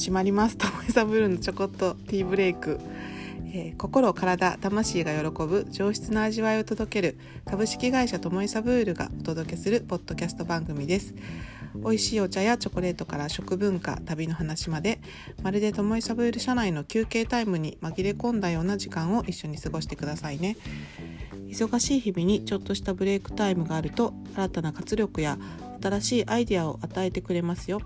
始まります。ともえさブルーのちょこっとティーブレイク、えー、心体魂が喜ぶ上質な味わいを届ける株式会社ともえサブールがお届けするポッドキャスト番組です。美味しいお茶やチョコレートから食文化旅の話までまるでともえサブール社内の休憩タイムに紛れ込んだような時間を一緒に過ごしてくださいね。忙しい日々にちょっとしたブレイクタイムがあると新たな活力や新しいアイデアを与えてくれますよ。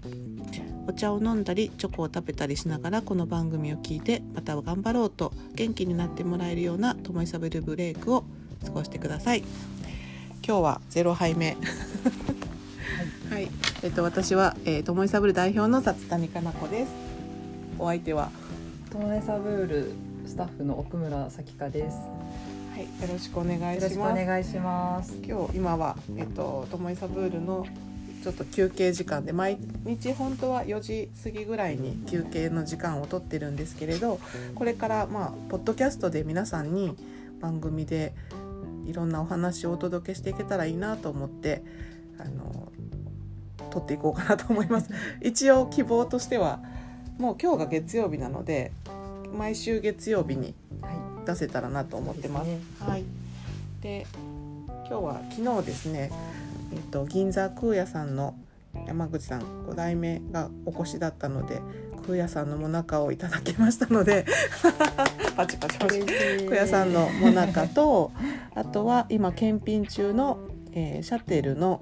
お茶を飲んだりチョコを食べたりしながらこの番組を聞いてまた頑張ろうと元気になってもらえるようなともいさぶるブレイクを過ごしてください。今日はゼロ杯目。はい、えっと私は、えー、ともいさぶる代表の札谷かな子です。お相手は？ともいさぶるスタッフの奥村咲香です。はい、よろしくお願いします。お願いします。今日今はえっとともいさブールのちょっと休憩時間で毎日本当は4時過ぎぐらいに休憩の時間をとってるんですけれどこれからまあポッドキャストで皆さんに番組でいろんなお話をお届けしていけたらいいなと思ってあの撮っていこうかなと思います。一応希望としてはもう今日が月曜日なので毎週月曜日に出せたらなと思ってます。はい。で今日は昨日ですね、えっと銀座空屋さんの山口さん5代目がお越しだったので空屋さんのもなかをいただきましたので パチパチパチ空屋さんのもなかとあとは今検品中の、えー、シャテルの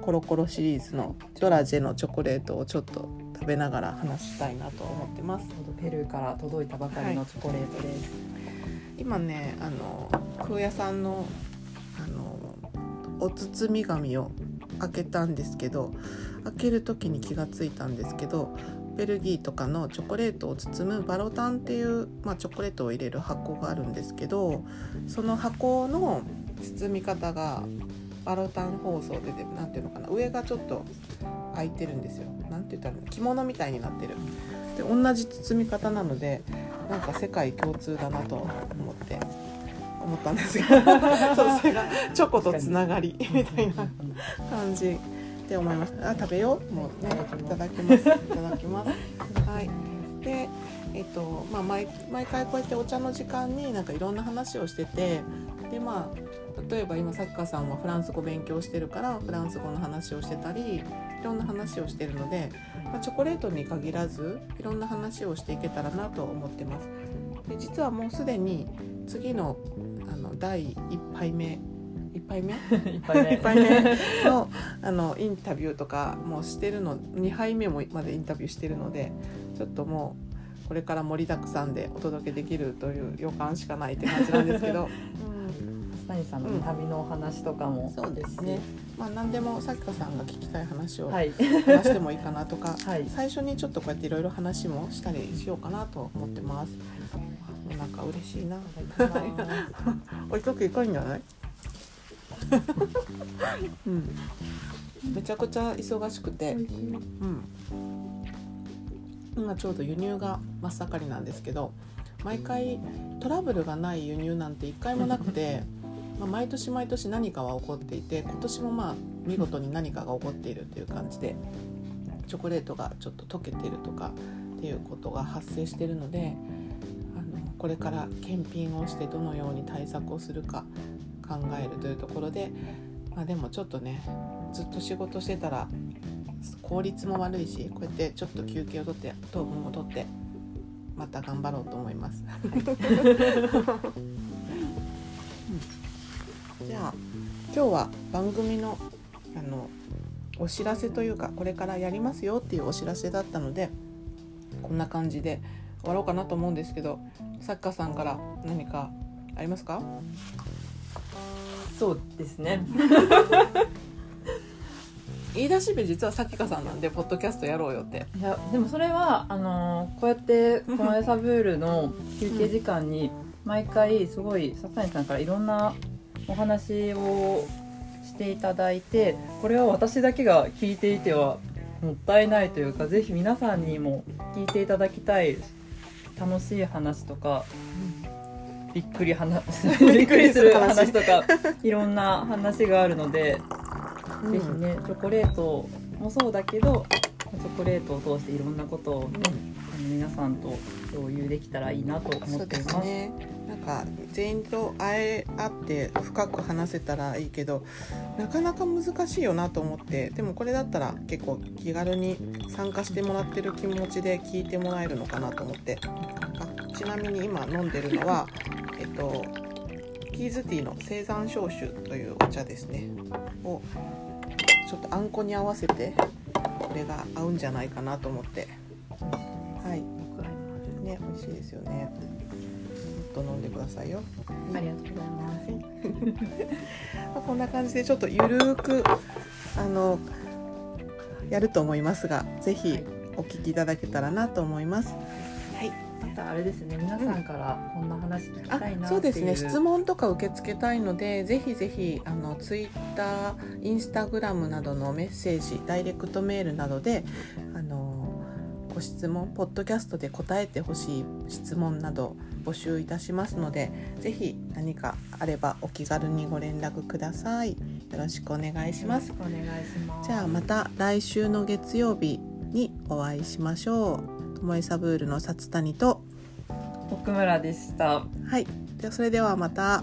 コロコロシリーズのドラジェのチョコレートをちょっと食べながら話したいなと思ってます。ペルーから届いたばかりのチョコレートです。はい今ねあの空屋さんのお包み紙を開けたんですけど開ける時に気がついたんですけどベルギーとかのチョコレートを包むバロタンっていう、まあ、チョコレートを入れる箱があるんですけどその箱の包み方がバロタン包装で何ていうのかな上がちょっと開いてるんですよ。なんて言ったら着物みたいになってる。で同じ包み方なのでなんか世界共通だなと思って思ったんですが それがチョコとつながりみたいな感じで思いました。あ食べよう。もうねいただきます。いただきます。はい。でえっとまあ毎毎回こうやってお茶の時間になんかいろんな話をしててでまあ例えば今サッカーさんはフランス語勉強してるからフランス語の話をしてたりいろんな話をしてるので、まあ、チョコレートに限らずいろんな話をしていけたらなと思ってます。で実はもうすでに次の第1杯目。1杯目？1杯目 ,1 杯目。のあのインタビューとかもしてるの2杯目もまでインタビューしてるのでちょっともうこれから盛りだくさんでお届けできるという予感しかないって感じなんですけど。谷さん。の旅のお話とかも、うん、そうですね。まあ何でもさきこさん。が聞きたい話を話してもいいかなとか、はい、最初にちょっとこうやっていろいろ話もしたりしようかなと思ってます。なんか嬉しいな。おいとくいかんじゃない？うん。めちゃくちゃ忙しくて、うん。今ちょうど輸入が真っ盛りなんですけど毎回トラブルがない輸入なんて一回もなくてまあ、毎年毎年何かは起こっていて今年もまあ見事に何かが起こっているという感じでチョコレートがちょっと溶けてるとかっていうことが発生しているのでこれから検品をしてどのように対策をするか考えるというところで、まあ、でもちょっとねずっと仕事してたら効率も悪いしこうやってちょっと休憩をとって糖分をとってまた頑張ろうと思います。じゃあ今日は番組のあのお知らせというかこれからやりますよっていうお知らせだったのでこんな感じで終わろうかなと思うんですけど作家さんから何かありますか？そうですね。言い出し日実はさきかさんなんでポッドキャストやろうよって。いやでもそれはあのー、こうやってこのエサブールの休憩時間に毎回すごい笹谷さんからいろんなお話をしていただいてこれは私だけが聞いていてはもったいないというかぜひ皆さんにも聞いていただきたい楽しい話とか、びっくり話 びっくりする話とかいろんな話があるので、うん、ぜひねチョコレートもそうだけどチョコレートを通していろんなことをね、皆さんと共有できたらいいなと思っています。すねなんか全員と会え合って深く話せたらいいけどなかなか難しいよなと思ってでもこれだったら結構気軽に参加してもらってる気持ちで聞いてもらえるのかなと思って。あちなみに今飲んでるのは えっとキーズティーの生山消酒というお茶ですね。をちょっとあんこに合わせてこれが合うんじゃないかなと思って。ね美味しいですよね。もっと飲んでくださいよ。ありがとうございます。まあこんな感じでちょっとゆるーくあのやると思いますがぜひお聞きいただけたらなと思います。はい。またあれですね、皆さんからこんな話聞きあたいなっていう。そうですね。質問とか受け付けたいのでぜひぜひあのツイッターインスタグラムなどのメッセージダイレクトメールなどでご質問ポッドキャストで答えてほしい質問など募集いたしますのでぜひ何かあればお気軽にご連絡くださいよろしくお願いしますよろしくお願いします。じゃあまた来週の月曜日にお会いしましょうともえサブールの札谷と奥村でした。はいじゃあそれではまた。